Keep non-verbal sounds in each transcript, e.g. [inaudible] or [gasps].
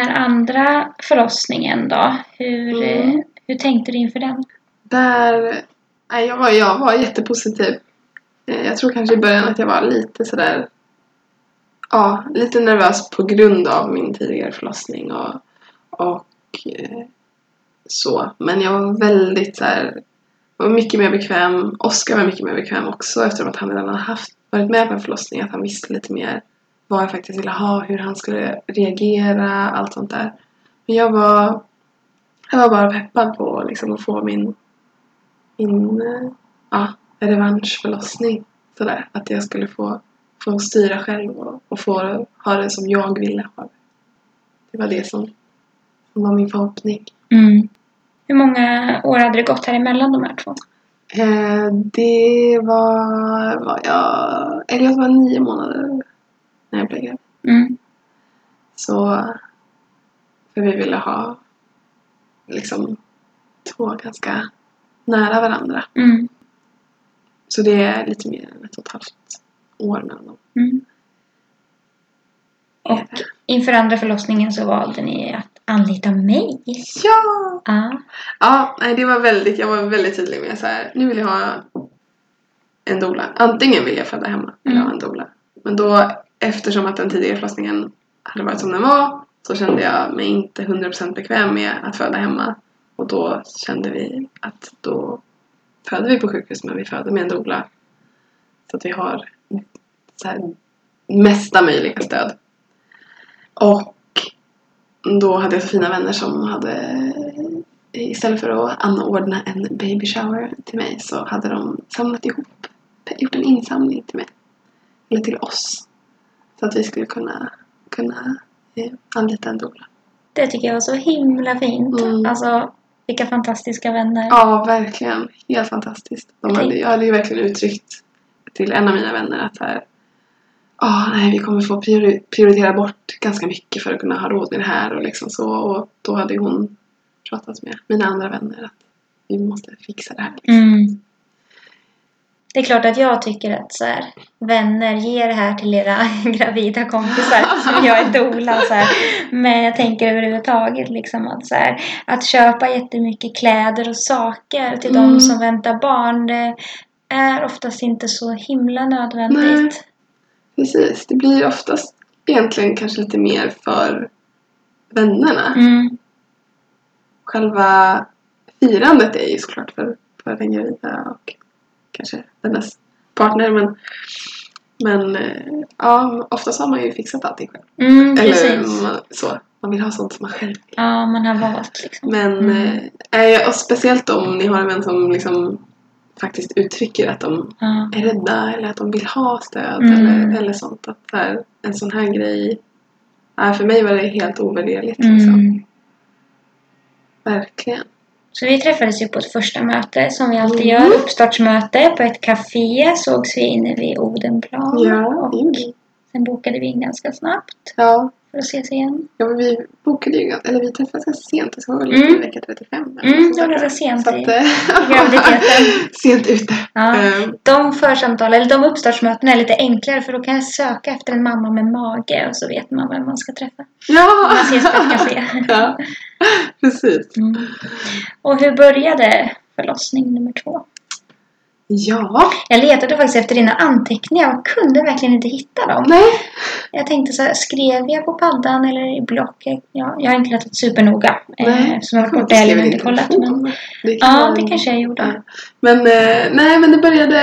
här andra förlossningen då? Hur, Mm. eh, hur tänkte du inför den? Där, jag, var, jag var jättepositiv. Eh, Jag tror kanske i början att jag var lite sådär, ja, lite nervös på grund av min tidigare förlossning och, och eh, så. Men jag var väldigt såhär, var mycket mer bekväm. Oskar var mycket mer bekväm också eftersom att han redan hade haft, varit med på en förlossning. Att han visste lite mer vad jag faktiskt ville ha, hur han skulle reagera, allt sånt där. Men jag var, jag var bara peppad på liksom att få min min eh, ja, revanschförlossning. Sådär. Att jag skulle få, få styra själv och, och få ha det som jag ville ha det. Det var det som, som var min förhoppning. Mm. Hur många år hade det gått här emellan de här två? Eh, det var, var jag, Elliot var nio månader när jag blev gravid. Mm. Så, för vi ville ha liksom två ganska nära varandra. Mm. Så det är lite mer än ett och ett halvt år mellan dem. Mm. Och inför andra förlossningen så valde ni att anlita mig. Ja! Ja. Ja, nej det var väldigt, jag var väldigt tydlig med så här. nu vill jag ha en doula. Antingen vill jag föda hemma eller Mm. ha en doula. Men då, eftersom att den tidigare förlossningen hade varit som den var, så kände jag mig inte 100% bekväm med att föda hemma. Och då kände vi att då föder vi på sjukhus, men vi föder med en doula. Så att vi har så här, mesta möjliga stöd. Och då hade jag så fina vänner som hade istället för att anordna en baby shower till mig så hade de samlat ihop, gjort en insamling till mig. Eller till oss. Så att vi skulle kunna, kunna eh, anlita en doula. Det tycker jag var så himla fint. Mm. Alltså, vilka fantastiska vänner. Ja, verkligen. Helt fantastiskt. De hade, jag hade ju verkligen uttryckt till en av mina vänner att så här, "Ah, nej, vi kommer få priori- prioritera bort ganska mycket för att kunna ha råd med det här och liksom så. Och då hade hon pratat med mina andra vänner att vi måste fixa det här. Mm. Det är klart att jag tycker att så här, vänner, ge det här till era [laughs] gravida kompisar [laughs] som jag är doula. Så här. Men jag tänker överhuvudtaget liksom att, så här, att köpa jättemycket kläder och saker till Mm. de som väntar barn. Det är oftast inte så himla nödvändigt. Precis, det blir oftast egentligen kanske lite mer för vännerna. Mm. Själva firandet är ju såklart för, för den gravida och kanske dennes partner men men eh, ja, oftast har man ju fixat allting själv. Mm, Eller man, så. Man vill ha sånt som man själv vill. Ja, man har valt liksom. Men Mm. eh, och speciellt om ni har en vän som liksom faktiskt uttrycker att de Ja. är rädda eller att de vill ha stöd Mm. eller, eller sånt. Att så här, en sån här grej, för mig var det helt ovärderligt. Liksom. Mm. Verkligen. Så vi träffades ju på ett första möte som vi alltid Mm. gör. Uppstartsmöte på ett café sågs vi inne vid Odenplan. Ja, och vi. sen bokade vi in ganska snabbt ja. För att ses igen. ja men vi bokade ju, eller vi träffades ganska sent. Det var Mm. i vecka 35. eller Mm, det var ganska sent Så i- att, eh, graviditeten. [laughs] sent ute. Ja. Ehm, De församtal, eller de uppstartsmötena är lite enklare för då kan jag söka efter en mamma med mage och så vet man vem man ska träffa. ja! Man ses på ett café. [laughs] ja, precis. Mm. Och hur började förlossning nummer två? Ja, Jag letade faktiskt efter dina anteckningar och kunde verkligen inte hitta dem. nej. Jag tänkte så här, skrev jag på paddan eller i blocket? Ja, jag har inte letat supernoga. Eh, Nej, eftersom jag har varit borta din inte kollat. Men, Det kan ja, det kanske jag gjorde. Ja. Men eh, nej, men det började...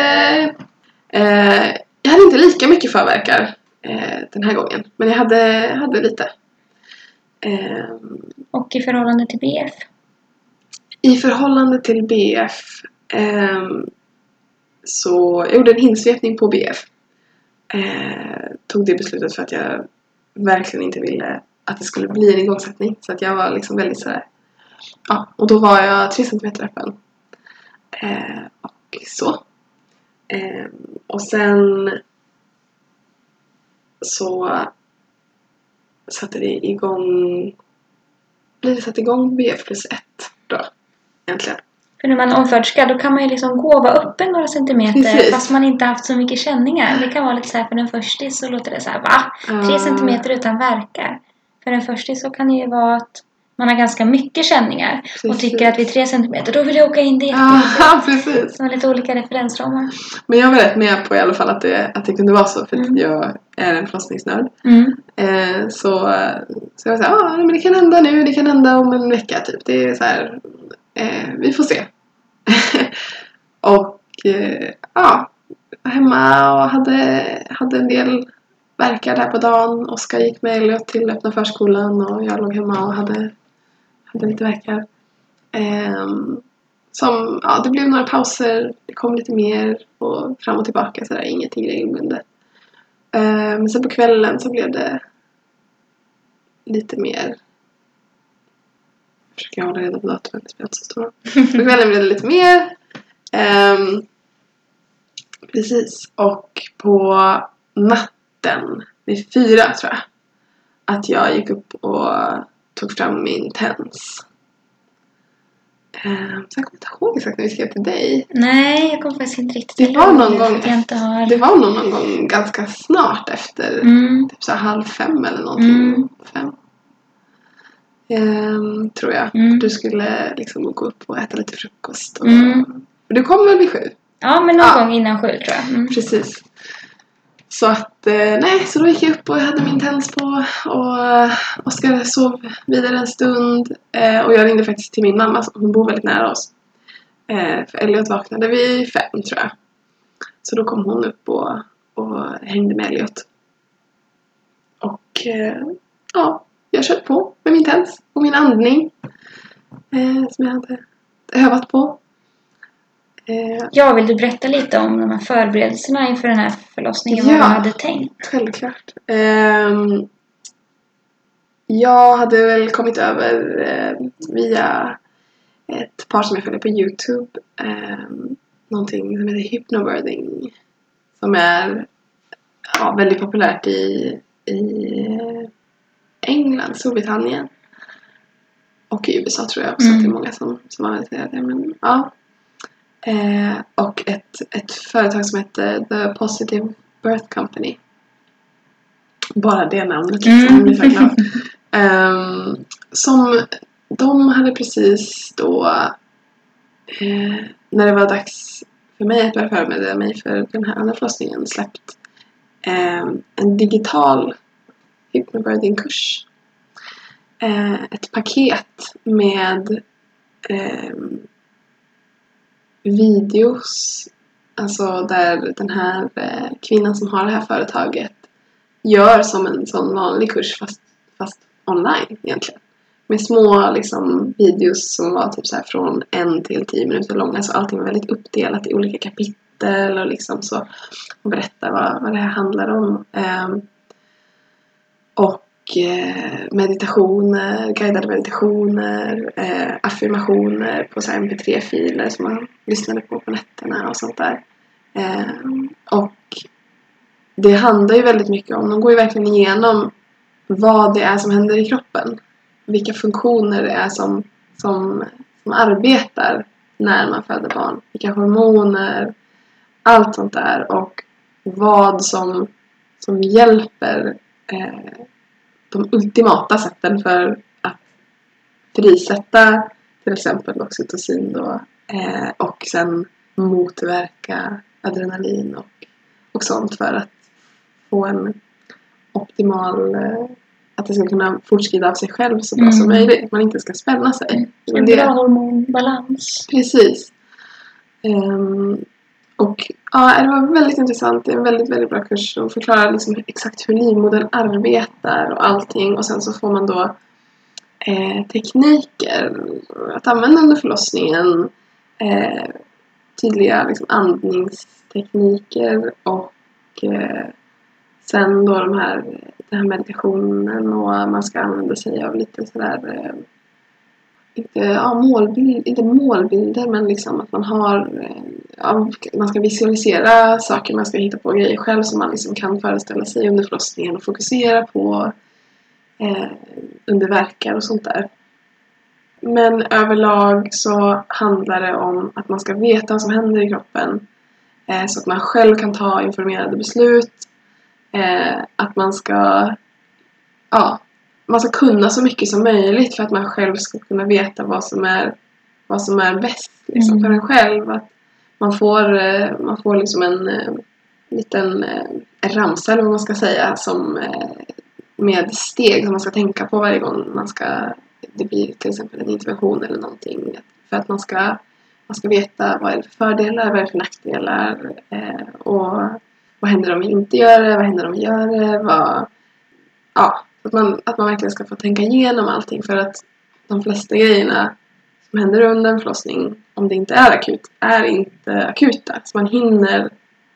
Eh, jag hade inte lika mycket förverkar eh, den här gången. Men jag hade, hade lite. Eh, Och i förhållande till BF. I förhållande till BF ehm, så jag gjorde en hinsvepning på BF. Eh, tog det beslutet för att jag verkligen inte ville att det skulle bli en igångsättning. Så att jag var liksom väldigt sådär... Ja, och då var jag 3 cm öppen. Eh, och så. Eh, och sen så satte det igång... Blir det satt igång BF plus 1 då? Egentligen. För när man är omföderska då kan man ju liksom gå och vara uppe några centimeter Precis. fast man inte haft så mycket känningar. Det kan vara lite så här för den första så låter det så här va? Tre Ah. centimeter utan verkar. För en förstis så kan det ju vara att man har ganska mycket känningar och Precis. tycker att vid tre centimeter då vill jag åka in dit. Ja, [laughs] precis. Så har lite olika referensramar. Men jag var rätt med på i alla fall att det, att det kunde vara så för att Mm. jag är en förlossningsnörd. Mm. Eh, så, så jag var såhär, ah, men det kan hända nu, det kan hända om en vecka typ. Det är så här, eh, vi får se. [laughs] och eh, ja, var hemma och hade, hade en del verkar där på dagen. Oskar gick med Elliot till öppna förskolan och jag låg hemma och hade, hade lite verkar. Eh, som, ja, det blev några pauser, det kom lite mer och fram och tillbaka sådär, ingenting regelbundet. Ehm, men sen på kvällen så blev det lite mer jag försöker hålla reda på datumet, det spelar inte så stor. På kvällen blev det lite mer. Ehm, precis. Och på natten vid fyra tror jag att jag gick upp och tog fram min TENS. Ehm, så jag kommer inte ihåg exakt när vi skrev till dig. Nej, jag kommer faktiskt inte riktigt Det var någon gång har... Det var nog någon gång ganska snart efter Mm. typ så halv fem eller någonting. Mm. Fem. Ehm, tror jag. Mm. Du skulle liksom gå upp och äta lite frukost. Och... Mm. För Du kom väl vid sju? Ja, men någon Ja. gång innan sju tror jag. Mm. Precis. Så att, eh, nej, så då gick jag upp och jag hade min tens på och eh, Oskar sov vidare en stund. Eh, och jag ringde faktiskt till min mamma, hon bor väldigt nära oss. Eh, för Elliot vaknade vid fem tror jag. Så då kom hon upp och, och hängde med Elliot. Och ja, jag körde på med min tens och min andning. Eh, som jag hade övat på. Eh, Ja, vill du berätta lite om de här förberedelserna inför den här förlossningen? Vad Ja. du hade tänkt? Självklart. Ehm, jag hade väl kommit över eh, via ett par som jag följer på Youtube. Um, någonting som heter Hypnobirthing. Som är ja, väldigt populärt i, i eh, England, Storbritannien. Och i USA tror jag också Mm. att det är många som, som använder det. Men, ja. Eh, och ett, ett företag som heter The Positive Birth Company. Bara det namnet liksom, Mm. blir så glad. Ehm, som de hade precis då eh, när det var dags för mig att börja förbereda mig för den här andra förlossningen släppt ehm, en digital hypnobirthing-kurs. Eh, ett paket med eh, videos Alltså där den här eh, kvinnan som har det här företaget gör som en sån vanlig kurs fast, fast online egentligen. Med små liksom, videos som var typ så här från en till tio minuter långa så allting var väldigt uppdelat i olika kapitel och liksom så. Och berättar vad, vad det här handlar om. Ehm, och eh, meditationer, guidade meditationer, eh, affirmationer på mp3-filer som man lyssnade på på nätterna och sånt där. Eh, och det handlar ju väldigt mycket om, de går ju verkligen igenom vad det är som händer i kroppen. Vilka funktioner det är som, som, som arbetar när man föder barn. Vilka hormoner, allt sånt där och vad som, som hjälper eh, de ultimata sätten för att frisätta till exempel oxytocin då eh, och sen motverka adrenalin och, och sånt för att få en optimal eh, att det ska kunna fortskrida av sig själv så bra Mm. som möjligt. Att man inte ska spänna sig. En Det- bra hormonbalans. Precis. Ehm, och ja, det var väldigt intressant. Det är en väldigt, väldigt bra kurs som förklarar liksom exakt hur livmodern arbetar och allting. Och sen så får man då eh, tekniker att använda under förlossningen. Eh, tydliga liksom, andningstekniker och eh, sen då de här, den här meditationen och man ska använda sig av lite sådär eh, inte, ja, målbild, inte målbilder men liksom att man har eh, ja, man ska visualisera saker, man ska hitta på grejer själv som man liksom kan föreställa sig under förlossningen och fokusera på eh, under verkar och sånt där. Men överlag så handlar det om att man ska veta vad som händer i kroppen eh, så att man själv kan ta informerade beslut. Eh, att man ska ja, man ska kunna så mycket som möjligt för att man själv ska kunna veta vad som är, vad som är bäst liksom, Mm. för en själv. Att man får, eh, man får liksom en eh, liten eh, en ramsa eller vad man ska säga som med steg som man ska tänka på varje gång man ska det blir till exempel en intervention eller någonting. För att man ska, man ska veta vad är det för fördelar, vad är det för nackdelar och vad händer om vi inte gör det, vad händer om vi gör det, vad... Ja, att man, att man verkligen ska få tänka igenom allting för att de flesta grejerna som händer under en förlossning, om det inte är akut, är inte akuta. Så man hinner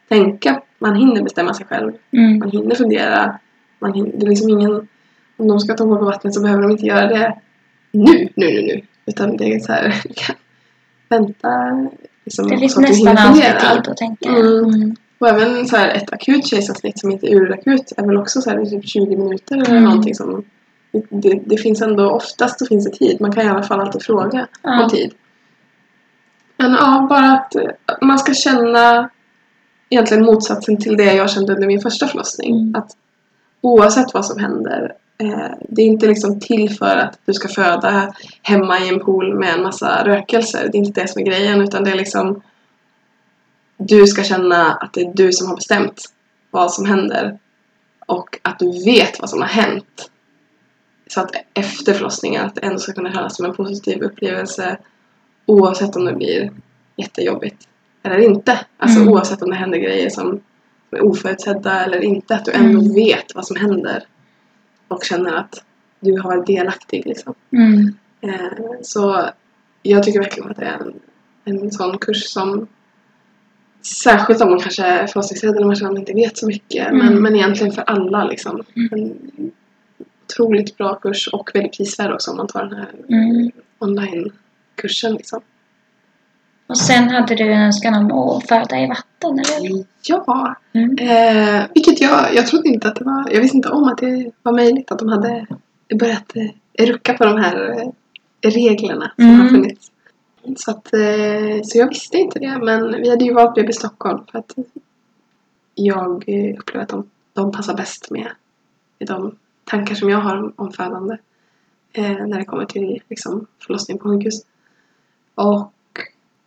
tänka, man hinner bestämma sig själv, Mm. man hinner fundera. Man hinner, det är liksom ingen... Om de ska ta hål på vattnet så behöver de inte göra det nu, nu, nu, nu. Utan det är så här, [laughs] vänta. Liksom, Det finns du nästan alltid tid att tänka. Mm. Mm. Och även så här ett akut kejsarsnitt som inte är urakut är väl också så här typ 20 minuter eller Mm. någonting som det, det finns ändå, oftast så finns det tid. Man kan i alla fall alltid fråga Ja. om tid. Men ja, bara att eh, man ska känna egentligen motsatsen till det jag kände under min första förlossning. Mm. Att oavsett vad som händer, eh, det är inte liksom till för att du ska föda hemma i en pool med en massa rökelser. Det är inte det som är grejen, utan det är liksom du ska känna att det är du som har bestämt vad som händer och att du vet vad som har hänt. Så att efter förlossningen att det ändå ska kunna kännas som en positiv upplevelse oavsett om det blir jättejobbigt eller inte. Alltså Mm. oavsett om det händer grejer som är oförutsedda eller inte. Att du ändå Mm. vet vad som händer och känner att du har varit delaktig liksom. Mm. Eh, så jag tycker verkligen att det är en, en sån kurs som Särskilt om man kanske är förlossningsrädd eller man känner att man inte vet så mycket. Mm. Men, men egentligen för alla liksom. Mm. En otroligt bra kurs och väldigt prisvärd också om man tar den här Mm. online-kursen liksom. Och sen hade du en önskan om att föda i vatten, eller? Ja! Mm. Eh, vilket jag, jag trodde inte att det var, jag visste inte om att det var möjligt att de hade börjat eh, rucka på de här eh, reglerna som Mm. har funnits. Så, att, eh, så jag visste inte det, men vi hade ju valt BB Stockholm för att jag eh, upplever att de, de passar bäst med, med de tankar som jag har om, födande eh, när det kommer till liksom, förlossning på sjukhus. Och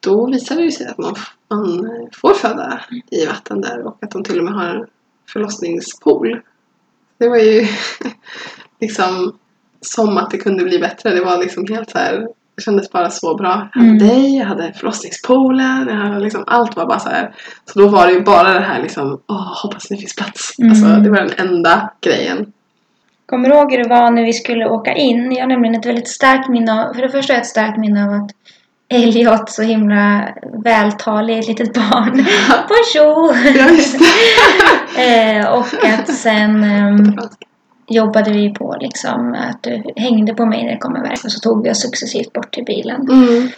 då visade det sig att man, man får föda i vatten där och att de till och med har en förlossningspool. Det var ju [laughs] liksom som att det kunde bli bättre. Det var liksom helt så här. Kändes bara så bra. Jag hade Mm. dig, jag hade förlossningspoolen, jag hade liksom, allt var bara så här. Så då var det ju bara det här liksom, åh, hoppas det finns plats. Mm. Alltså det var den enda grejen. Kommer du ihåg hur det var när vi skulle åka in? Jag har nämligen ett väldigt starkt minne av, för det första ett starkt minne av att Elliot, så himla vältalig litet barn. [laughs] Bonjour! Ja, just det. [laughs] eh, och att sen ehm, jobbade vi på liksom att du hängde på mig när det kom iväg och så tog vi oss successivt bort till bilen. Mm.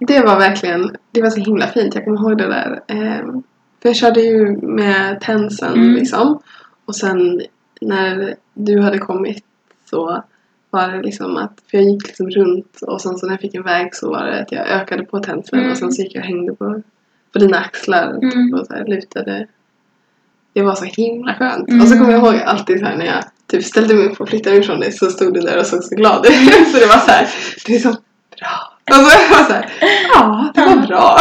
Det var verkligen, det var så himla fint. Jag kommer ihåg det där. Ehm, för jag körde ju med tensen Mm. liksom. Och sen när du hade kommit så var det liksom att, för jag gick liksom runt och sen så när jag fick en väg så var det att jag ökade på tensen Mm. och sen så gick jag och hängde på, på dina axlar Mm. och så här lutade. Det var så himla skönt. Mm. Och så kommer jag ihåg alltid så här när jag typ ställde mig upp och flyttade ifrån dig så stod du där och såg så glad ut. [laughs] så det var så här, det är så bra. Och så jag var så här, ja, det var bra.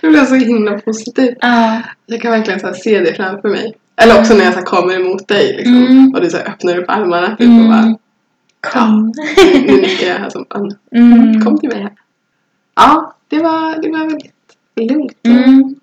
[laughs] det blev så himla positivt. Ja. Jag kan verkligen så se det framför mig. Eller också när jag så kommer emot dig liksom. Mm. Och du så öppnar upp armarna typ, och bara, Mm. Kom. nu nickar jag här som fan. [laughs] Mm. Kom till mig här. Ja, det var, det var väldigt lugnt. Mm.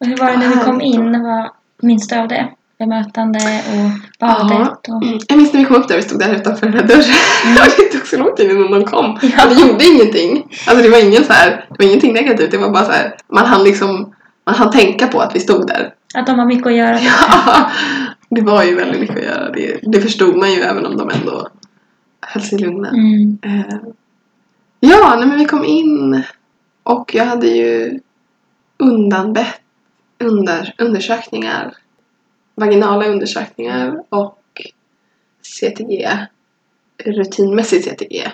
Och hur var det när vi kom in? Vad minns du av det? Bemötande och badet och... Mm. Jag minns när vi kom upp där, vi stod där utanför den här dörren. Och [laughs] det tog så lång tid innan de kom. Ja. Det gjorde ingenting. Alltså det var, ingen så här, det var ingenting negativt. Det var bara så här, man hann liksom, man hann tänka på att vi stod där. Att de har mycket att göra. Ja, [laughs] det var ju väldigt mycket att göra. Det, det förstod man ju även om de ändå höll sig lugna. Mm. Eh, ja, nej, men vi kom in och jag hade ju undanbett under, undersökningar. Vaginala undersökningar och CTG. Rutinmässigt CTG.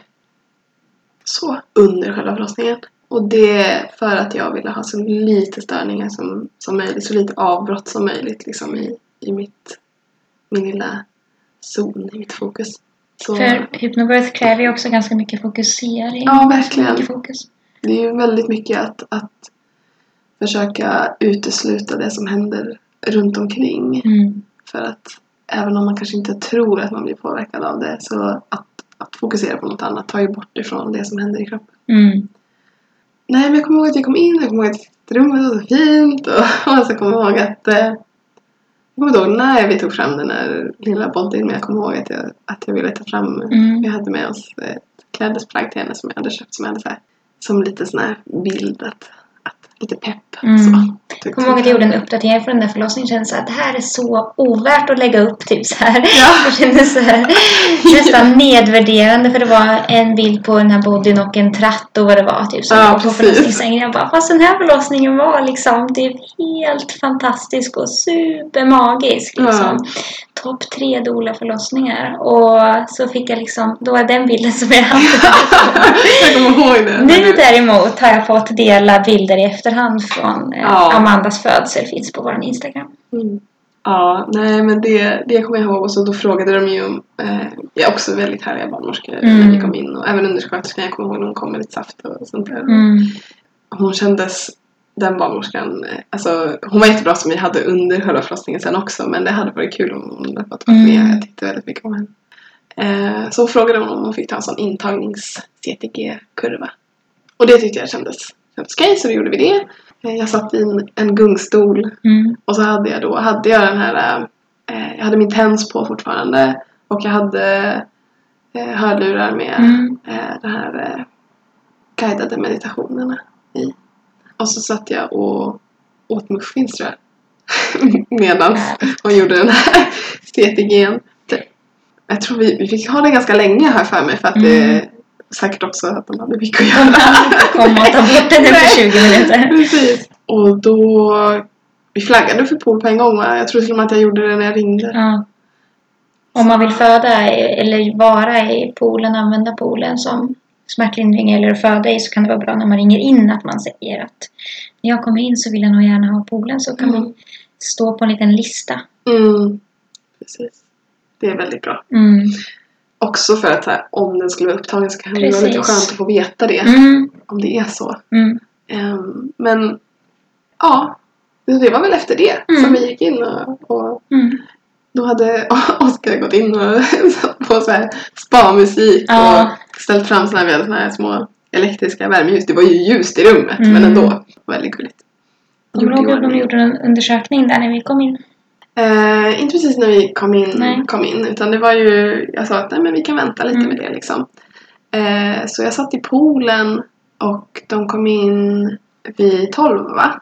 Så, under själva förlossningen. Och det för att jag ville ha så lite störningar som, som möjligt, så lite avbrott som möjligt liksom i, i mitt, min lilla zon i mitt fokus. Så, För hypnobirth kräver ju också ganska mycket fokusering. Ja, verkligen. Fokus. det är ju väldigt mycket att, att försöka utesluta det som händer runt omkring. Mm. För att även om man kanske inte tror att man blir påverkad av det så att, att fokusera på något annat tar ju bort ifrån det som händer i kroppen. Mm. Nej men jag kommer ihåg att jag kom in, jag kommer ihåg att rummet var så fint och, så kommer jag ihåg att eh, jag kommer ihåg när vi tog fram den här lilla bodyn men jag kommer ihåg att jag, att jag ville ta fram Mm. Vi hade med oss ett klädesplagg till henne som jag hade köpt som jag hade så här, som lite sån här bild att lite pepp Mm. så. Jag kommer ihåg att jag gjorde en uppdatering för den där förlossningen. Kände så att det här är så ovärt att lägga upp typ så här. Ja. [laughs] Jag kände så här, nästan [laughs] nedvärderande för det var en bild på den här bodyn och en tratt och vad det var typ som Ja, på förlossningssängen. Jag bara, fast den här förlossningen var liksom typ helt fantastisk och supermagisk liksom. Topp tre dola förlossningar. Och så fick jag liksom, då var den bilden som jag hade. [laughs] jag kommer ihåg det. Nu däremot har jag fått dela bilder i efterhand från eh, Ja. Amandas födsel. Finns på vår Instagram. Mm. Ja, nej men det, det kommer jag ihåg och så då frågade de ju om, eh, jag är också väldigt härliga barnmorskor när Mm. vi kom in och även undersköterskan, jag kommer ihåg när hon kom med lite saft och sånt där. Mm. Hon kändes, den barnmorskan, eh, alltså hon var jättebra som vi hade under själva förlossningen sen också men det hade varit kul om hon hade fått vara med, Mm. jag tyckte väldigt mycket om henne. Eh, så frågade hon om hon fick ta en sån intagnings-CTG-kurva. Och det tyckte jag kändes, kändes okej så då gjorde vi det. Eh, jag satt i en, en gungstol Mm. och så hade jag då, hade jag den här, eh, jag hade min TENS på fortfarande och jag hade eh, hörlurar med Mm. eh, de här guidade meditationerna i. Och så satt jag och åt muffins tror jag. [laughs] Medan hon gjorde den här [laughs] CTG'n. Jag tror vi, vi fick ha det ganska länge här för mig för att det Mm. säkert också att de hade mycket att göra. [laughs] komma och ta bort den efter 20 minuter. Precis. Och då vi flaggade för pool på en gång va? Jag tror till och med att jag gjorde det när jag ringde. Ja. Om man vill föda eller vara i poolen, använda poolen som smärtlindring eller att föda i så kan det vara bra när man ringer in att man säger att när jag kommer in så vill jag nog gärna ha poolen så kan Mm. man stå på en liten lista. Mm. Precis. Det är väldigt bra. Mm. Också för att här, om den skulle vara upptagen så kan det vara lite skönt att få veta det. Mm. Om det är så. Mm. Ehm, men ja, det var väl efter det Mm. som vi gick in och, och Mm. då hade [laughs] Oskar gått in och [laughs] på så här spa-musik Ja. och ställt fram såna här, vi hade såna här små elektriska värmeljus. Det var ju ljust i rummet Mm. men ändå väldigt gulligt. Kommer du ihåg att de gjorde en undersökning där när vi kom in? Eh, inte precis när vi kom in, Nej. kom in utan det var ju, jag sa att nej men vi kan vänta lite Mm. med det liksom. Eh, så jag satt i poolen och de kom in vid 12 va?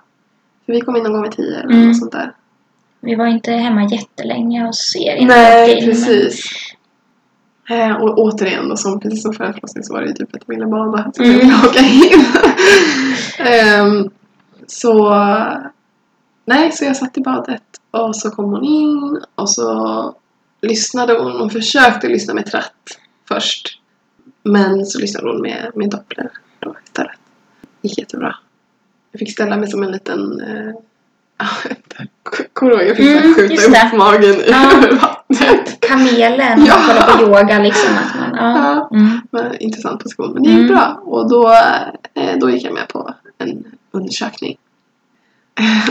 För vi kom in någon gång vid 10 eller Mm. något sånt där. Vi var inte hemma jättelänge hos er Nej, precis. Eh, och återigen då, som, precis som förra förlossningen så var det ju typ att jag ville bada. Så Mm. jag ville åka in. [laughs] Ehm, så nej, så jag satt i badet och så kom hon in och så lyssnade hon. Hon försökte lyssna med tratt först. Men så lyssnade hon med, med doppler då istället. Det gick jättebra. Jag fick ställa mig som en liten eh, Kommer du ihåg? Jag fick Mm, skjuta upp magen i Ja. vattnet. [laughs] Kamelen, Ja. ja. kolla på yoga liksom. Att man, ja. Mm. Men intressant position. Men det gick Mm. bra. Och då, eh, då gick jag med på en undersökning.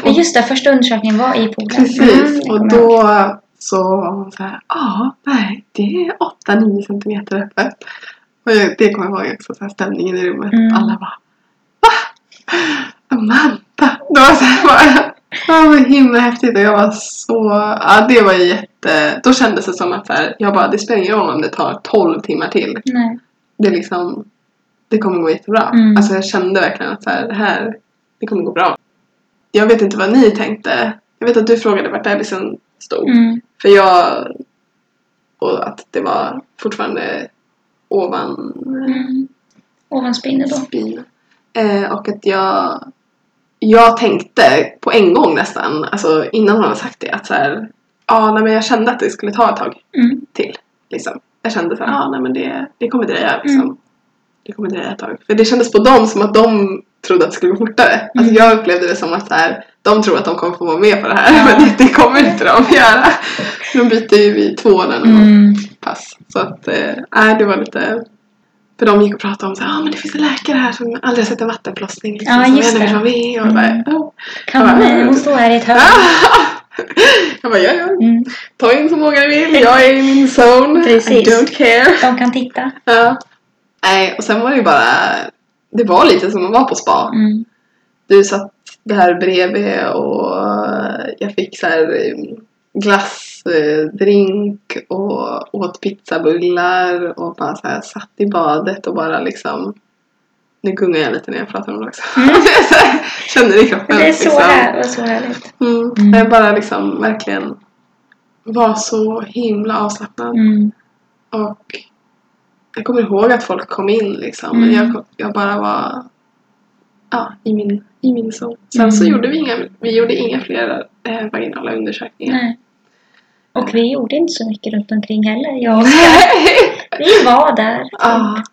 Ja, Just det, första undersökningen var i poolen. Precis. Mm, och ihåg. då så var hon så här. Ja, nej, det är 8-9 centimeter öppet. Och jag, det kommer jag ihåg också, så här stämningen i rummet. Mm. Alla bara Va? Amanda! Det var så här bara. Ja, vad himla häftigt och jag var så... Ja, det var jätte... Då kändes det som att så här, jag bara, det spelar ingen roll om det tar 12 timmar till. Nej. det är liksom det kommer gå jättebra. Mm. Alltså jag kände verkligen att så här, det här det kommer gå bra. Jag vet inte vad ni tänkte. Jag vet att du frågade vart bebisen stod. Mm. För jag och att det var fortfarande ovan Mm. Ovanspinne då. spin. Eh, och att jag jag tänkte på en gång nästan, alltså innan hon hade sagt det att så här, ja nej, men jag kände att det skulle ta ett tag Mm. till. Liksom. Jag kände så här, ah, nej men det, det kommer dröja liksom. Mm. Det kommer dröja ett tag. För det kändes på dem som att de trodde att det skulle gå fortare. Alltså Mm. jag upplevde det som att så här, de tror att de kommer få vara med på det här Ja. [laughs] men det, det kommer inte de göra. De byter ju vid två när de Mm. pass. Så att, eh, nej det var lite... För de gick och pratade om så här, ah, men det finns en läkare här som aldrig har sett en vattenflossning. Liksom, Ja, som just vill det. vara med. Och jag Mm. bara, oh. Kan? Hon står här i ett hörn. jag bara, ja, ja. Mm. Ta in så många ni vill. Jag är i min zone. I Precis. don't care. De kan titta. Ja. Nej, och sen var det ju bara... Det var lite som att vara på spa. Mm. Du satt där bredvid och jag fick så här glass, eh, drink och åt pizzabullar och bara så här satt i badet och bara liksom nu gungar jag lite när jag pratar om det också. Mm. [laughs] Känner det i kroppen. Det är så, liksom. här, och så härligt. Mm. Mm. Jag bara liksom verkligen var så himla avslappnad. Mm. Och jag kommer ihåg att folk kom in liksom. Men Mm. jag, jag bara var ja, i min, i min zon. Sen så Mm. gjorde vi inga, vi gjorde inga fler eh, vaginala undersökningar. Nej. Och vi gjorde inte så mycket runt omkring heller. Jag och. [laughs] Vi var där. ja.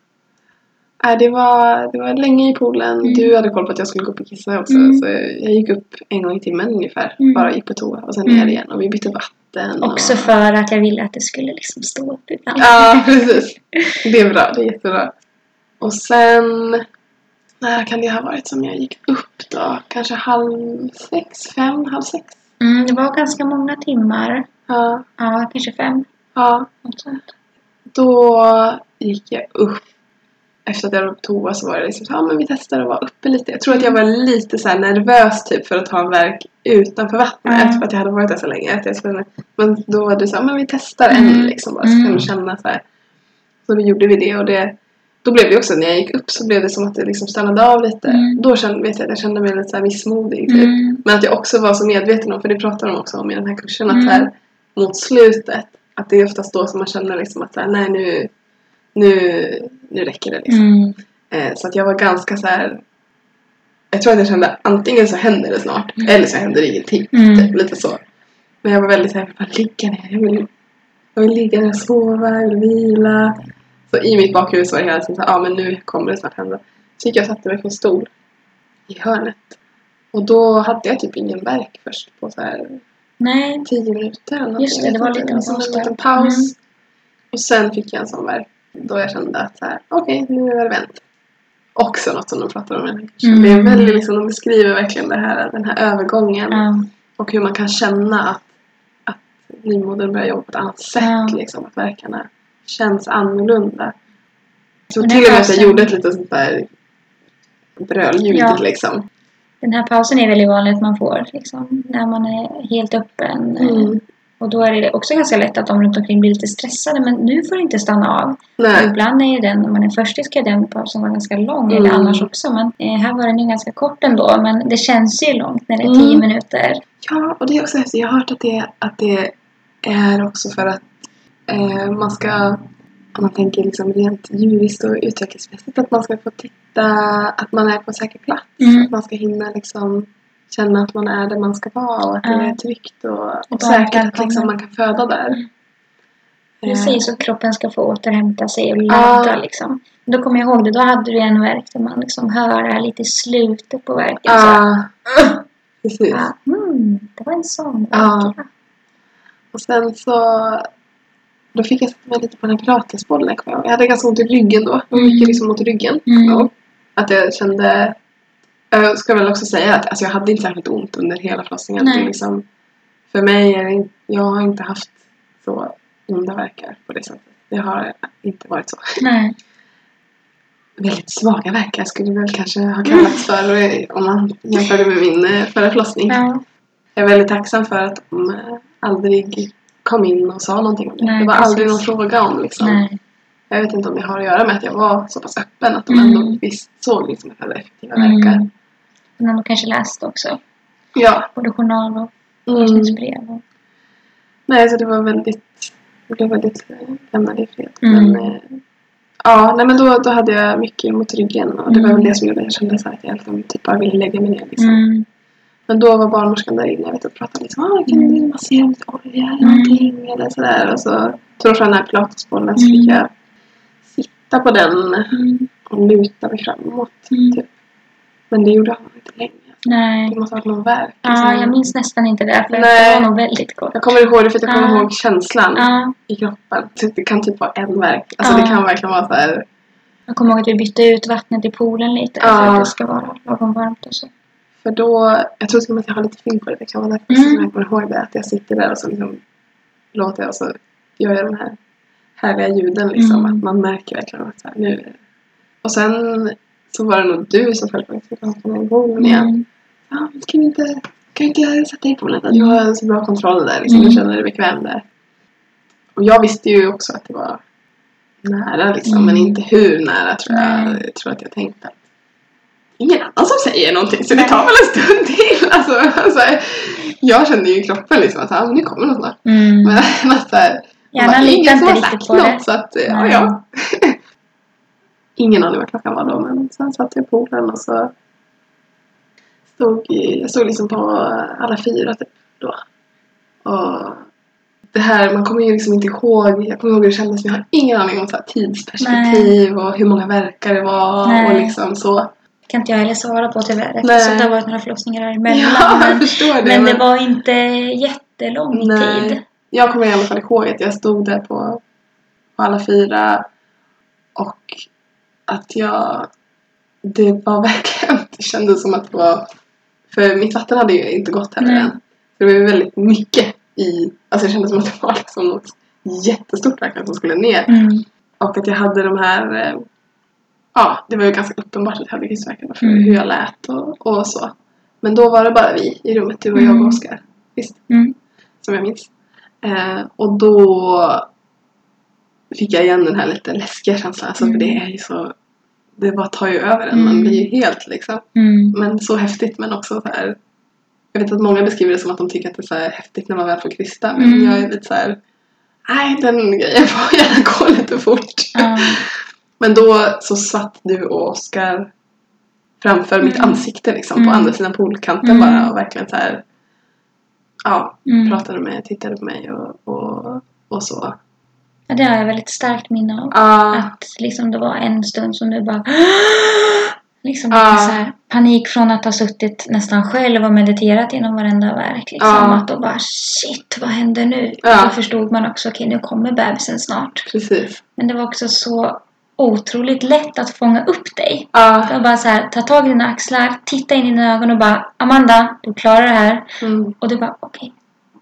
Nej, det, var, det var länge i poolen. Mm. Du hade koll på att jag skulle gå upp och kissa också. Mm. Så jag gick upp en gång i timmen ungefär. Mm. Bara gick på toa och sen Mm. ner igen. Och vi bytte vatten. Också och... för att jag ville att det skulle liksom stå upp ibland. Ja, [laughs] precis. Det är bra. Det är jättebra. Och sen... När kan det ha varit som jag gick upp då? Kanske halv sex? Fem? Halv sex? Mm, det var ganska många timmar. Ja. Ja, kanske fem. ja. Något sånt. Då gick jag upp. Efter att jag var på toa så var det liksom ja men vi testar att vara uppe lite. Jag tror att jag var lite så nervös typ för att ta en verk utanför vattnet. Mm. För att jag hade varit där så länge. Att jag skulle, men då var det så här, men vi testar en Mm. liksom bara så Mm. kan du känna så här. Så då gjorde vi det och det då blev det också, när jag gick upp så blev det som att det liksom stannade av lite. Mm. Då kände, vet jag att jag kände mig lite så här missmodig typ. Mm. Men att jag också var så medveten om, för det pratar de också om i den här kursen, att Mm. här, mot slutet, att det är oftast då som man känner liksom att så här, nej nu, nu, nu räcker det liksom. Mm. Eh, så att jag var ganska så här. Jag tror att jag kände antingen så händer det snart Mm. eller så händer det ingenting. Mm. Typ, lite så. Men jag var väldigt såhär, jag vill ligga ner. Jag vill, jag vill ligga ner och sova, jag vill vila. Så i mitt bakhuvud så var det hela tiden såhär, ja ah, men nu kommer det snart hända. Så gick jag och satte mig på en stol i hörnet. Och då hade jag typ ingen verk först på så här Nej. tio minuter eller. Just det, det var lite en, sån liten paus. Mm. Och sen fick jag en sån verk då jag kände att okej, nu är det vänt. Också något som de pratar om i. Mm. Det är väldigt liksom, de beskriver verkligen det här, den här övergången Ja. och hur man kan känna att, att livmodern börjar jobba på ett annat sätt. Ja. Liksom, att verkarna känns annorlunda. Så till och med att jag gjorde ett litet sånt där brölljud Ja. liksom. Den här pausen är väldigt vanlig att man får liksom, när man är helt öppen. Mm. Och då är det också ganska lätt att de runt omkring blir lite stressade. Men nu får det inte stanna av. Ibland är ju den, om man är först ska den pausen vara ganska lång. Eller Mm. annars också. Men eh, här var den ju ganska kort ändå. Men det känns ju långt när det är Mm. tio minuter. Ja, och det är också häftigt. Jag har hört att det, att det är också för att eh, man ska, om man tänker liksom rent juriskt och utvecklingsmässigt, att man ska få titta att man är på säker plats. Mm. Att man ska hinna liksom känna att man är där man ska vara och att Ja. det är tryggt och, och säkert att liksom man kan föda där. Mm. Eh, Precis, och kroppen ska få återhämta sig och ladda Ja. liksom. Då kommer jag ihåg det, då hade du en verk där man liksom hör det här lite i slutet på så här, Ja, precis. ja, mm, det var en sån Ja. verk. Och sen så då fick jag sätta mig lite på den här pilatesbollen jag hade ganska ont i ryggen då. Då gick Mm. liksom mot ryggen. Mm. Att jag kände... Jag ska väl också säga att alltså, jag hade inte särskilt ont under hela förlossningen. Det liksom, för mig är det. Jag har inte haft så onda verkar på det sättet. Det har inte varit så. Nej. [laughs] Väldigt svaga verkar skulle det väl kanske ha kallats för om man jämför det med min eh, förra förlossning. Ja. Jag är väldigt tacksam för att de aldrig kom in och sa någonting om det. Nej, det var precis. aldrig någon fråga om liksom. Nej. Jag vet inte om det har att göra med att jag var så pass öppen att de Mm. ändå visst såg liksom att jag hade effektiva verkar. Mm. Men de kanske läste också. Ja. Både journal och Mm. forskningsbrev. Och... Nej, så det var väldigt... Jag blev väldigt eh, lämnad i fred. Mm. Men, eh, ja, nej men då, då hade jag mycket mot ryggen och det var Mm. väl det som gjorde att jag kände så här att jag liksom typ bara ville lägga mig ner liksom. Men då var barnmorskan där inne vet, och pratade liksom ah, kan du massera lite olja eller Mm. någonting eller sådär. Och så fram den här pilatesbollen så fick jag sitta på den Mm. och luta mig framåt. Mm. Typ. Men det gjorde han inte länge. Nej. Det måste ha varit någon verk. Ja, liksom. jag minns nästan inte det. För Nej. det var nog väldigt kort. Jag kommer ihåg det för att jag kommer Ja. ihåg känslan Ja, i kroppen. Så Det kan typ vara en verk. Alltså det kan verkligen vara så här. jag kommer ihåg att vi bytte ut vattnet i poolen lite för att det ska vara lagom varmt och så. För då, jag tror till och med att jag har lite film på det. Det kan vara därför Mm. jag kommer ihåg det. Att jag sitter där och så liksom låter jag och så gör jag de här härliga ljuden liksom. Mm. Att man märker verkligen att så här, nu är det. Och sen så var det nog du som mig till den poolen igen. Mm. Ja, ska vi inte, kan vi inte sätta på poolen? Du Mm. har så bra kontroll där liksom. Mm. Du känner dig bekväm där. Och jag visste ju också att det var nära liksom. Mm. Men inte hur nära tror jag. Jag tror att jag tänkte ingen annan som säger någonting så det Nej. tar väl en stund till. [laughs] Alltså, alltså, jag kände ju i kroppen liksom att ah, men nu kommer något snart. Mm. Men [laughs] att så här, ingen som inte har riktigt på det. något så att ja, Nej. ja. [laughs] ingen aning vad klockan var då men sen satt jag på poolen och så stod, i- jag stod liksom på alla fyra typ då. Och det här, man kommer ju liksom inte ihåg, jag kommer ihåg hur det kändes men jag har ingen aning om så här tidsperspektiv och hur många verkar det var och Nej. liksom så. Kan inte jag heller svara på tyvärr eftersom det har varit några förlossningar däremellan. Ja, jag men, det. men det var inte jättelång Nej. tid. Jag kommer i alla fall ihåg att jag stod där på, på alla fyra och att jag... Det var verkligen... [laughs] Det kändes som att det var... För mitt vatten hade ju inte gått heller än. Så det var ju väldigt mycket i... Alltså det kändes som att det var liksom något jättestort verkligen som skulle ner. Mm. Och att jag hade de här... Ja, det var ju ganska uppenbart att jag hade krystvärkar för Mm. hur jag lät och, och så. Men då var det bara vi i rummet, du och jag Mm. och Oskar. Visst? Mm. som jag minns. Eh, och då fick jag igen den här lite läskiga känslan. Alltså, Mm. För det är ju så... Det bara tar ju över en. Man Mm. blir ju helt liksom. Mm. Men så häftigt men också så här... Jag vet att många beskriver det som att de tycker att det är så här häftigt när man väl får krysta. Men Mm. jag är lite så här... Nej, den grejen får gärna gå lite fort. Men då så satt du och Oskar framför mitt Mm. ansikte liksom Mm. på andra sidan poolkanten Mm. bara och verkligen så här. Ja, Mm. pratade med, tittade på mig och, och, och så. Ja, Det har jag väldigt starkt minne av. Ja, Att liksom det var en stund som du bara [gasps] Liksom Ja. så här, panik från att ha suttit nästan själv och mediterat genom varenda verk. Liksom, Ja. Att då bara shit, vad händer nu? Ja. Då förstod man också, okej nu kommer bebisen snart. precis. Men det var också så otroligt lätt att fånga upp dig. Ja, var bara så här, ta tag i dina axlar, titta in i dina ögon och bara Amanda, du klarar det här. mm, Och du bara okej.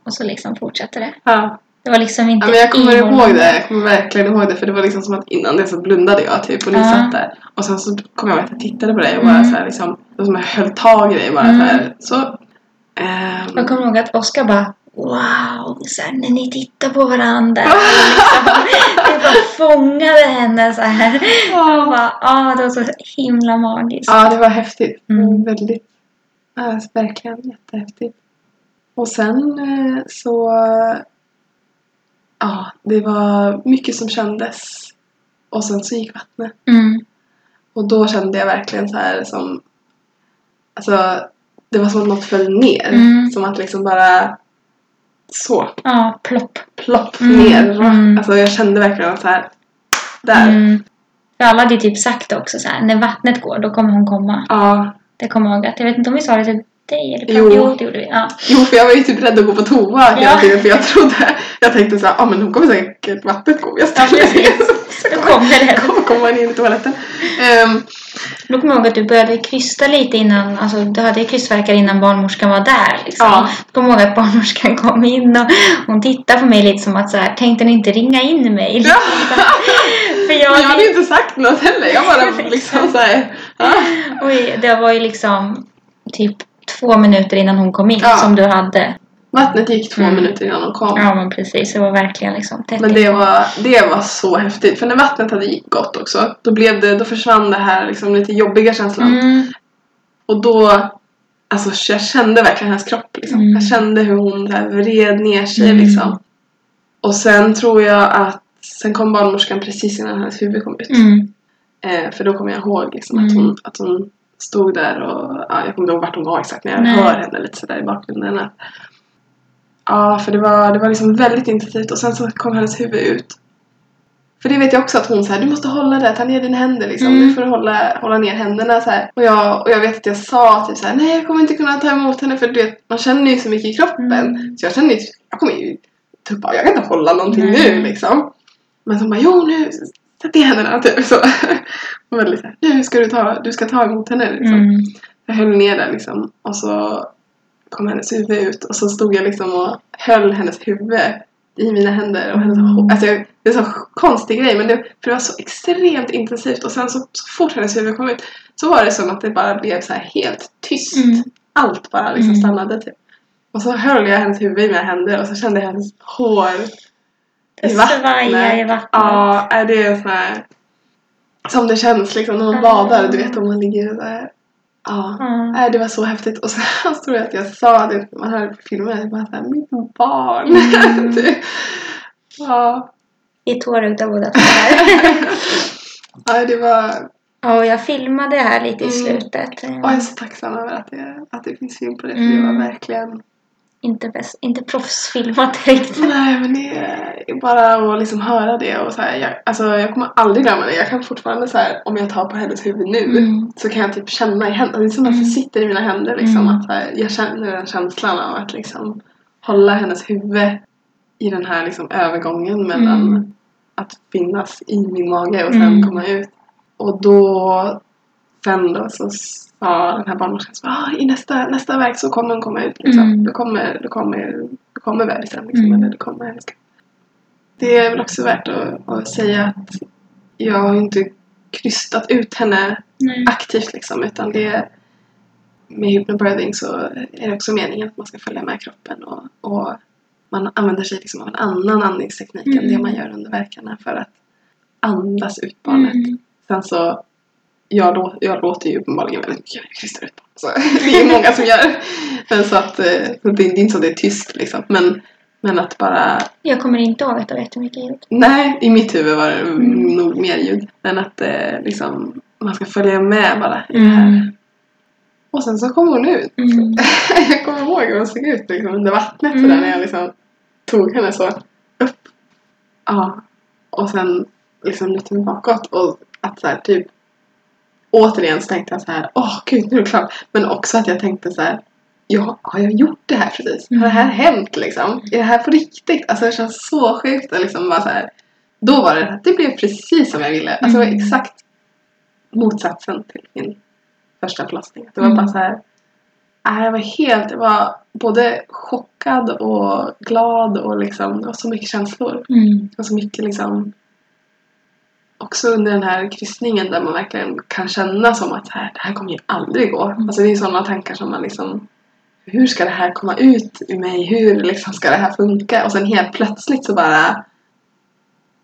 Och så liksom fortsatte det. ja. Det var liksom inte ja men jag kommer ihåg det. Jag kommer verkligen ihåg det för det var liksom som att innan det så blundade jag typ och ni Ja. satt där. Och sen så kom jag ihåg att jag tittade på dig och bara Mm. så här liksom, som jag höll tag i dig bara Mm. så här. Så. ehm, Jag kommer ihåg att Oskar bara Wow! Så här, när ni tittar på varandra. liksom, det [laughs] bara fångade henne så här. Och bara, ah, det var så himla magiskt. Ja, det var häftigt. Mm. Väldigt, ja, verkligen jättehäftigt. Och sen eh, så, ja, det var mycket som kändes. Och sen så gick vattnet. Mm. Och då kände jag verkligen så här som, alltså, det var som att något föll ner. Mm. Som att liksom bara, så, Ja, plopp. plopp Mm, ner. mm. Alltså jag kände verkligen att så här, där. Mm. För alla hade ju typ sagt också så här, när vattnet går då kommer hon komma. Ja, Det kommer jag ihåg att, jag vet inte om vi sa det till dig eller Jo. jo det gjorde vi. Ja. Jo, för jag var ju typ rädd att gå på toa hela Ja. tiden för jag trodde, jag tänkte såhär, ja ah, men nu kommer säkert vattnet gå. Jag ställer Ja. [laughs] Så Då kommer- kommer det. kommer komma in i toaletten. Um, Då kommer jag ihåg att du började krysta lite innan, alltså du hade krystvärkar innan barnmorskan var där liksom. Ja. Då kommer jag ihåg att barnmorskan kom in och hon tittade på mig lite som att så här, tänkte ni inte ringa in mig? Liksom. [laughs] För jag, jag hade ju inte sagt något heller. Jag bara [laughs] liksom såhär, ah. Oj, det var ju liksom typ två minuter innan hon kom in Ja. som du hade. Vattnet gick två Mm. minuter innan de kom. Ja men precis, det var verkligen liksom tätt Men det var, det var så häftigt. För när vattnet hade gått också, då, blev det, då försvann det här liksom lite jobbiga känslan. Mm, Och då, alltså jag kände verkligen hennes kropp liksom. Mm. Jag kände hur hon där vred ner sig Mm. liksom. Och sen tror jag att, sen kom barnmorskan precis innan hennes huvud kom ut. mm, Eh, för då kommer jag ihåg liksom, att, Mm. hon, att hon stod där och, ja, jag kommer inte ihåg vart hon var exakt men jag Nej. hör henne lite sådär i bakgrunden. Att, ja, för det var, det var liksom väldigt intensivt och sen så kom hennes huvud ut. För det vet jag också att hon säger du måste hålla det, ta ner dina händer liksom. Mm. Nu får du hålla, hålla ner händerna så här. Och jag, och jag vet att jag sa typ så här, nej jag kommer inte kunna ta emot henne för du vet, man känner ju så mycket i kroppen. Mm. Så jag känner ju, jag kommer ju tuppa, jag kan inte hålla någonting Nej. nu liksom. Men hon bara, jo nu, sätt ner händerna typ så. [laughs] Och väldigt så här, nu ska du ta, du ska ta emot henne liksom. Mm. Jag höll ner den liksom och så kom hennes huvud ut och så stod jag liksom och höll hennes huvud i mina händer och hennes hår. Alltså jag, det är en så konstig grej men det, för det var så extremt intensivt och sen så, så fort hennes huvud kom ut så var det som att det bara blev så här helt tyst. Mm. Allt bara liksom Mm. stannade typ. Och så höll jag hennes huvud i mina händer och så kände jag hennes hår i vattnet. i vattnet. Ja, det är så här som det känns liksom när man badar, du vet om man ligger där. Ja. Nej, det var så häftigt. Och sen [laughs] tror jag att jag sa det, man hörde på filmen, jag bara såhär, mitt barn. Mm. Det- [laughs] ja. Vi är tårögda båda [laughs] ja, det var, Ja, och jag filmade här lite i Mm. slutet. och jag är så tacksam över att det, att det finns film på det, för det Mm. var verkligen Inte, bäst, inte proffsfilmat direkt. Nej men det är bara att liksom höra det och så här, jag, alltså jag kommer aldrig glömma det. Jag kan fortfarande så här, om jag tar på hennes huvud nu Mm. så kan jag typ känna i händerna, det är som att det Mm. sitter i mina händer liksom. Mm. Att så här, jag känner den känslan av att liksom hålla hennes huvud i den här liksom övergången mellan Mm. att finnas i min mage och sen Mm. komma ut. Och då sen då så sa den här barnmorskan ah, i nästa, nästa verk så kommer hon komma ut liksom. Mm. Då kommer, då kommer, då kommer bebisen liksom. Mm. Eller då kommer hennes. Det är väl också värt att, att säga att jag har inte krystat ut henne Nej. aktivt liksom utan det med hypnobirthing så är det också meningen att man ska följa med kroppen och, och man använder sig liksom av en annan andningsteknik än Mm. det man gör under verkarna för att andas ut barnet. Mm. Sen så, jag, lå, jag låter ju uppenbarligen väldigt mycket när jag krystar ut barn. Så [laughs] det är många som gör. Men så att, eh, så det är inte så att det är tyst liksom. Men, men att bara, Jag kommer inte ihåg att det var jättemycket ljud. nej, i mitt huvud var det Mm. nog mer ljud. Men att eh, liksom, man ska följa med bara i det här. Mm. Och sen så kom hon ut. Mm. [laughs] jag kommer ihåg hur hon såg ut liksom, under vattnet Mm. sådär när jag liksom tog henne så upp. Ja. Och sen liksom mig bakåt och att så här, typ återigen så tänkte jag så här, åh gud nu är det klart. Men också att jag tänkte så här, ja, har jag gjort det här precis? Har det här hänt liksom? Är det här på riktigt? Alltså det känns så sjukt att liksom bara så här. Då var det, det blev precis som jag ville. Alltså det var Mm. exakt motsatsen till min första förlossning. Det var Mm. bara så här. Nej, jag var helt, jag var både chockad och glad och liksom, det var så mycket känslor. Mm. Det var så mycket liksom också under den här kryssningen där man verkligen kan känna som att här, det här kommer ju aldrig gå. Mm. Alltså det är sådana tankar som man liksom hur ska det här komma ut ur mig? Hur liksom ska det här funka? Och sen helt plötsligt så bara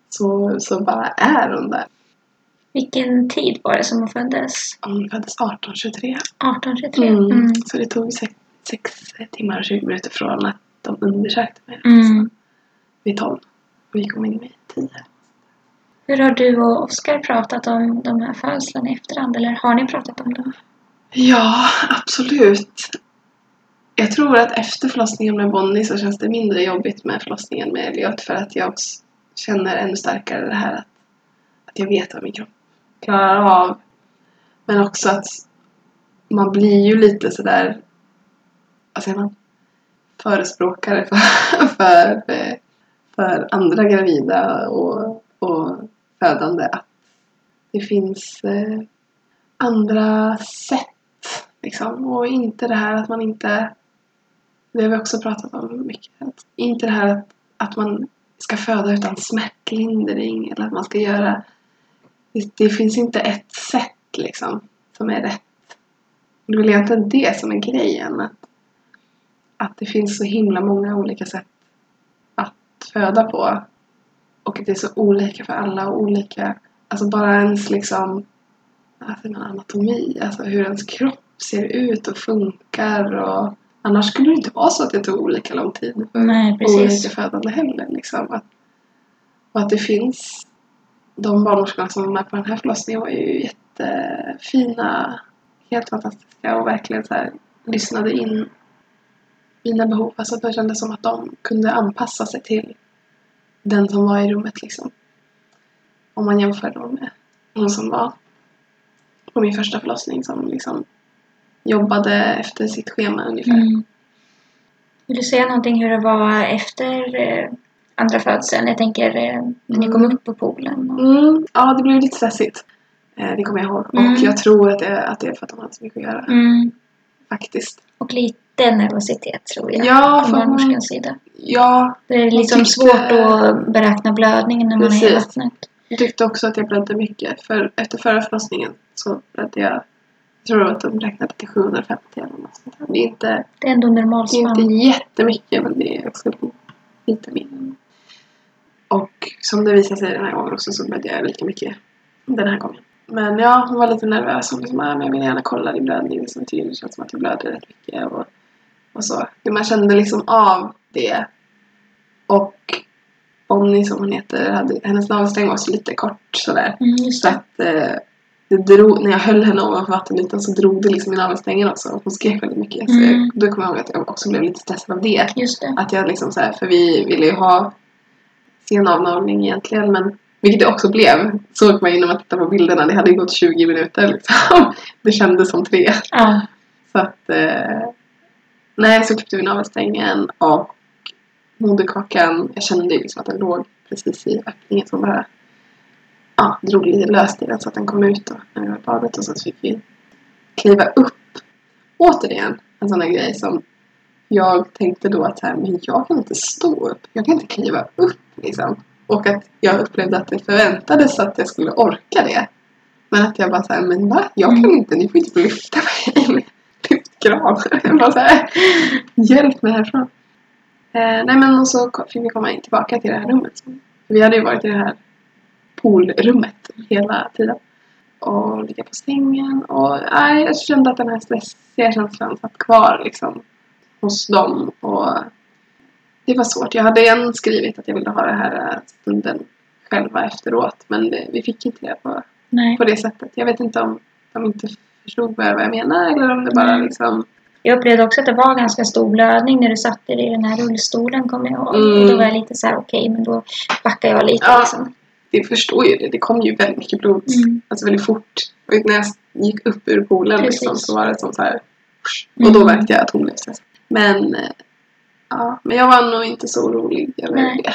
så, så bara är hon där. Vilken tid var det som hon föddes? Hon föddes 1823. 1823? Mm. Mm. Så det tog sex, sex timmar och 20 minuter från att de undersökte mig. Mm. Vid 12. Och vi kom in vid 10. Hur har du och Oskar pratat om de här födslarna i efterhand? Eller har ni pratat om dem? Ja, absolut. Jag tror att efter förlossningen med Bonnie så känns det mindre jobbigt med förlossningen med Elliot för att jag också känner ännu starkare det här att, att jag vet vad min kropp klarar av. Men också att man blir ju lite sådär, vad säger man, förespråkare för, [laughs] för, för andra gravida och, och födande att det finns eh, andra sätt Liksom. Och inte det här att man inte... Det har vi också pratat om mycket. Att inte det här att, att man ska föda utan smärtlindring eller att man ska göra... Det, det finns inte ett sätt liksom som är rätt. Det är väl egentligen det som är grejen. Att, att det finns så himla många olika sätt att föda på. Och det är så olika för alla och olika... Alltså bara ens liksom... Alltså anatomi, alltså hur ens kropp ser ut och funkar och annars skulle det inte vara så att det tog olika lång tid för Nej, olika födande heller. Liksom. Att, och att det finns de barnmorskorna som var med på den här förlossningen var ju jättefina, helt fantastiska och verkligen så här, lyssnade in mina behov. Alltså det kändes som att de kunde anpassa sig till den som var i rummet liksom. Om man jämför då med hon som var på min första förlossning som liksom jobbade efter sitt schema ungefär. Mm. Vill du säga någonting hur det var efter eh, andra födseln? Jag tänker eh, när ni kom Mm. upp på poolen. Och... Mm, ja, det blev lite stressigt. Eh, det kommer jag ihåg. Mm. Och jag tror att det, att det är för att de hade så mycket att göra. Mm. Faktiskt. Och lite nervositet tror jag. Ja, från barnmorskans sida. Ja, Det är liksom tyckte- svårt att beräkna blödningen när man är i Precis. vattnet. jag tyckte också att jag blödde mycket. För efter förra förlossningen så blödde jag, jag tror att de räknade till 750 eller något sånt. Det är inte, Det är ändå det är normalspann. inte jättemycket men det är också lite mindre. Och som det visade sig den här gången också så blödde jag lika mycket den här gången. Men ja, hon var lite nervös. Hon liksom, ah, men jag vill gärna kolla din blödning. Liksom, det känns som att du blöder rätt mycket. Och, och så. Man kände liksom av det. Och Bonnie som hon heter, hade, hennes navelsträng var så lite kort sådär. Mm, just Så att eh, det drog, när jag höll henne ovanför vattenytan så drog det liksom i navelsträngen också. Och hon skrek väldigt mycket. Så Mm. jag, då kommer jag ihåg att jag också blev lite stressad av det. Just det. Att jag liksom så här, för vi ville ju ha sen avnavling egentligen men vilket det också blev. Såg man när man tittade på bilderna. Det hade ju gått 20 minuter liksom. [laughs] Det kändes som tre. Ja. Så att eh, nej så klippte vi navelsträngen och moderkakan. Jag kände liksom att den låg precis i öppningen som bara ja, drog lite löst i den så att den kom ut då, när vi var i badet och så fick vi kliva upp. Återigen en sån där grej som jag tänkte då att så här, men jag kan inte stå upp. Jag kan inte kliva upp liksom. Och att jag upplevde att det förväntades att jag skulle orka det. Men att jag bara såhär, men va? Jag kan Mm. inte, ni får inte lyfta mig Jag [laughs] bara såhär, hjälp mig härifrån. Eh, nej men och så fick vi komma in tillbaka till det här rummet. Vi hade ju varit i det här poolrummet hela tiden. Och ligga på sängen och nej, jag kände att den här stressiga känslan satt kvar liksom hos dem. Och det var svårt. Jag hade igen skrivit att jag ville ha den här stunden själva efteråt. Men vi fick inte det på, på det sättet. Jag vet inte om de inte förstod vad jag vad jag menar eller om det bara liksom... Jag upplevde också att det var ganska stor blödning när du satt dig i den här rullstolen kommer jag ihåg. Mm. Och då var jag lite så här: okej men då backar jag lite Ja. liksom. Det förstår ju det. Det kom ju väldigt mycket blod. Mm. Alltså väldigt fort. Och när jag gick upp ur poolen liksom, så var det som så här... Och då Mm. märkte jag att hon blev stressad. Men, eh, ja, men jag var nog inte så orolig över det.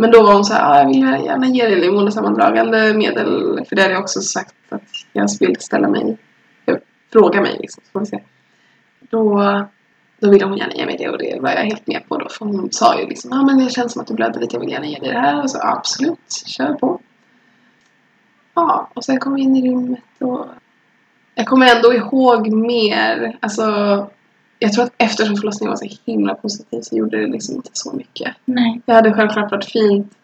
Men då var hon så här, jag vill gärna ge dig limonesammandragande medel. För det hade jag också sagt att jag vill ställa mig, fråga mig liksom. Så får vi se. Då, då ville hon gärna ge mig det och det var jag helt med på då. För hon sa ju liksom, ja men det känns som att du blöder lite, jag vill gärna ge dig det här. Och så absolut, kör på. Ja, och sen kom vi in i rummet och jag kommer ändå ihåg mer, alltså jag tror att eftersom förlossningen var så himla positiv så gjorde det liksom inte så mycket. Nej. Det hade självklart varit fint.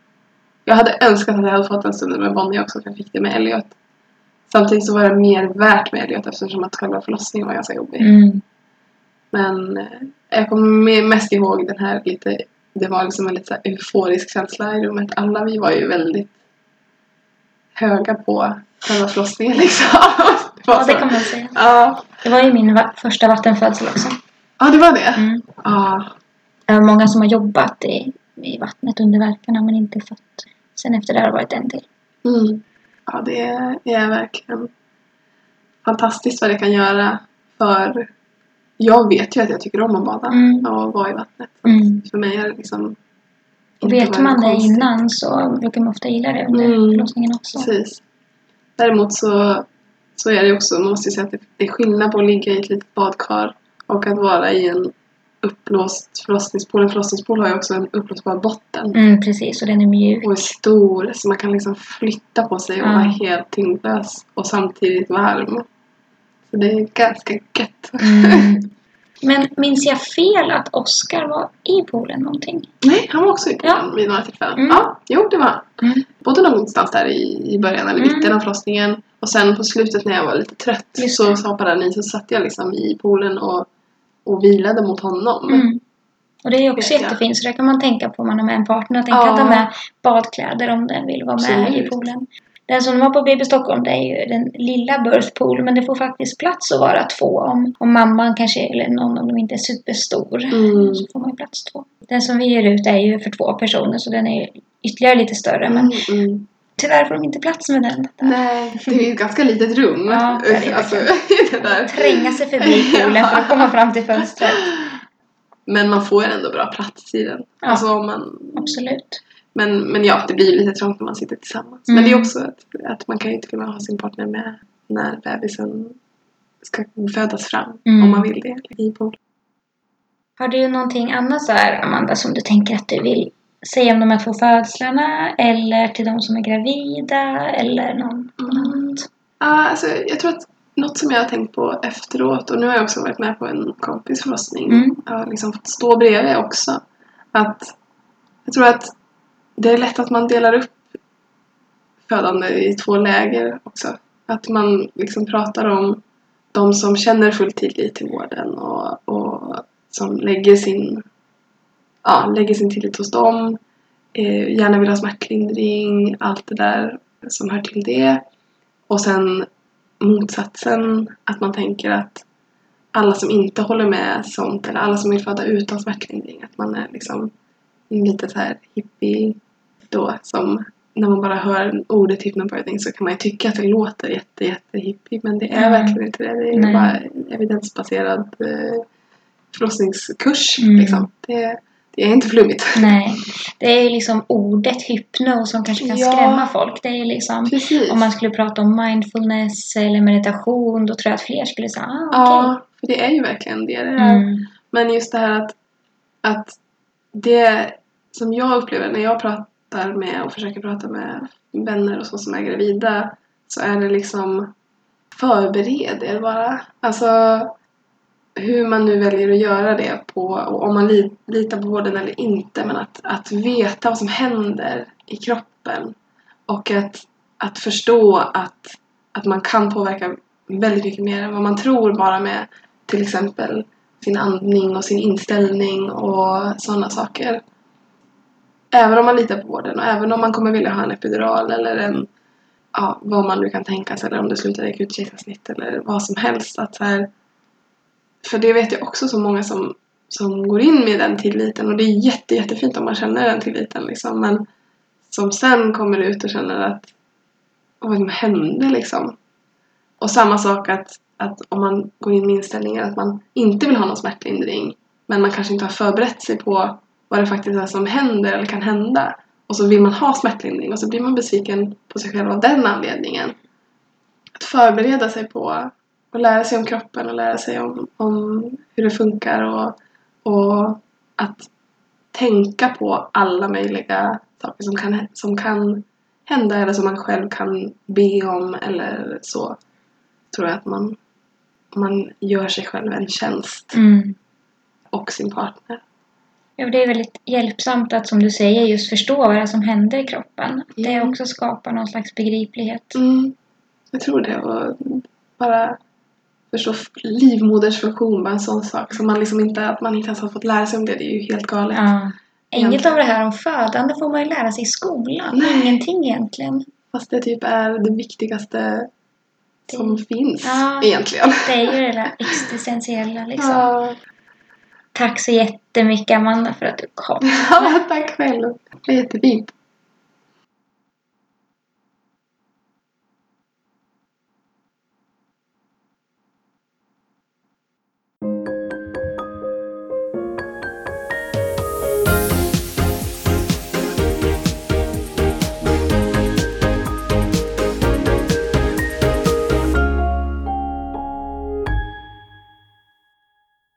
Jag hade önskat att jag hade fått en stund med Bonnie också för jag fick det med Elliot. Samtidigt så var det mer värt med Elliot eftersom att själva förlossningen var ganska jobbig. Mm. Men eh, jag kommer me- mest ihåg den här lite, det var liksom en lite euforisk känsla i rummet. Alla vi var ju väldigt höga på själva förlossningen liksom. [laughs] Det Ja, det kan man säga. Ja, Det var ju min va- första vattenfödsel också. ja det var det. Mm. Ja, Det var många som har jobbat i, i vattnet under verkarna men inte fött. Sen efter det har det varit en till. Mm. Ja, det är, verkligen fantastiskt vad det kan göra för jag vet ju att jag tycker om att bada Mm. och vara i vattnet. Mm. För mig är det liksom vet man det konstigt. innan så brukar man ofta gilla det under Mm. förlossningen också. Precis. Däremot så, så är det också, man måste ju säga att det, är skillnad på att ligga i ett litet badkar och att vara i en uppblåst förlossningspool. En förlossningspool har ju också en uppblåsbar botten. Mm, precis, och den är mjuk. Och är stor så man kan liksom flytta på sig och Ja. vara helt tyngdlös och samtidigt varm. Så det är ganska gött. Mm. [laughs] Men minns jag fel att Oscar var i poolen någonting? Nej, han var också i poolen Ja. vid några tillfällen. Mm. Ja, jo det var han. Mm. Både någonstans där i, i början eller Mm. mitten av förlossningen och sen på slutet när jag var lite trött Just så så hoppade han i så satt jag liksom i poolen och, och vilade mot honom. Mm. Och det är också Vet jag. jättefint, så det kan man tänka på om man har med en partner. Att den Ja. kan ta med badkläder om den vill vara med i poolen. Den som var på BB Stockholm det är ju den lilla birth pool men det får faktiskt plats att vara två om, om mamman kanske eller någon om de inte är superstor. Mm. Så får man plats två. Den som vi ger ut är ju för två personer så den är ytterligare lite större men Mm, mm. Tyvärr får de inte plats med den. Nej, det är ju ett ganska litet rum. Ja, det är alltså, [laughs] det där. Tränga sig förbi poolen för att komma fram till fönstret. Men man får ändå bra plats i den. Ja. Alltså man... Absolut. Men, men ja, det blir lite trångt när man sitter tillsammans. Mm. Men det är också att, att man kan ju inte kunna ha sin partner med när bebisen ska födas fram. Mm. Om man vill det. I pool. Har du någonting annat så här, Amanda, som du tänker att du vill säga om de här två födslarna? Eller till de som är gravida? Eller någon Mm. annat? Ja, alltså, jag tror att något som jag har tänkt på efteråt och nu har jag också varit med på en kompis förlossning. Mm. Jag har liksom fått stå bredvid också. Att jag tror att det är lätt att man delar upp födande i två läger också. Att man liksom pratar om de som känner full tillit till vården och, och som lägger sin, ja, lägger sin tillit hos dem. Eh, gärna vill ha smärtlindring, allt det där som hör till det. Och sen motsatsen, att man tänker att alla som inte håller med sånt eller alla som vill föda utan smärtlindring, att man är liksom lite så här hippie då som när man bara hör ordet hypnobirthing så kan man ju tycka att det låter jätte, jätte hippie men det är Mm. verkligen inte det. Det är Nej. bara en evidensbaserad eh, förlossningskurs Mm. liksom. Det, det är inte flummigt. Nej. Det är ju liksom ordet hypno som kanske kan Ja. skrämma folk. Det är liksom... Precis. Om man skulle prata om mindfulness eller meditation då tror jag att fler skulle säga ah, okej. Ja, för det är ju verkligen det det är. Mm. Men just det här att, att det som jag upplever när jag pratar med och försöker prata med vänner och så som är gravida så är det liksom förbered er bara. Alltså hur man nu väljer att göra det på och om man litar på vården eller inte men att, att veta vad som händer i kroppen och att, att förstå att, att man kan påverka väldigt mycket mer än vad man tror bara med till exempel sin andning och sin inställning och sådana saker. Även om man litar på vården och även om man kommer vilja ha en epidural eller en, ja, vad man nu kan tänka sig eller om det slutar i akut kejsarsnitt eller vad som helst. Att så här, för det vet jag också så många som, som går in med den tilliten och det är jätte, jättefint om man känner den tilliten liksom. Men som sen kommer ut och känner att vad som hände liksom. Och samma sak att, att om man går in med inställningen att man inte vill ha någon smärtlindring men man kanske inte har förberett sig på vad det faktiskt är som händer eller kan hända. Och så vill man ha smärtlindring och så blir man besviken på sig själv av den anledningen. Att förbereda sig på och lära sig om kroppen och lära sig om, om hur det funkar och, och att tänka på alla möjliga saker som kan, som kan hända eller som man själv kan be om eller så. Tror jag att man, man gör sig själv en tjänst Mm. och sin partner. Ja, det är väldigt hjälpsamt att som du säger just förstå vad det är som händer i kroppen. Det Mm. också skapar någon slags begriplighet. Mm, jag tror det. Och bara förstå livmoders funktion, bara en sån sak. Som man liksom inte, att man inte ens har fått lära sig om det, det är ju helt galet. Ja. Inget av det här om födande får man ju lära sig i skolan. Nej. Ingenting egentligen. Fast det typ är det viktigaste som finns Ja. egentligen. Det är ju det där existentiella liksom. Ja. Tack så jättemycket Amanda för att du kom. [laughs] ja, tack själv. Det var jättefint.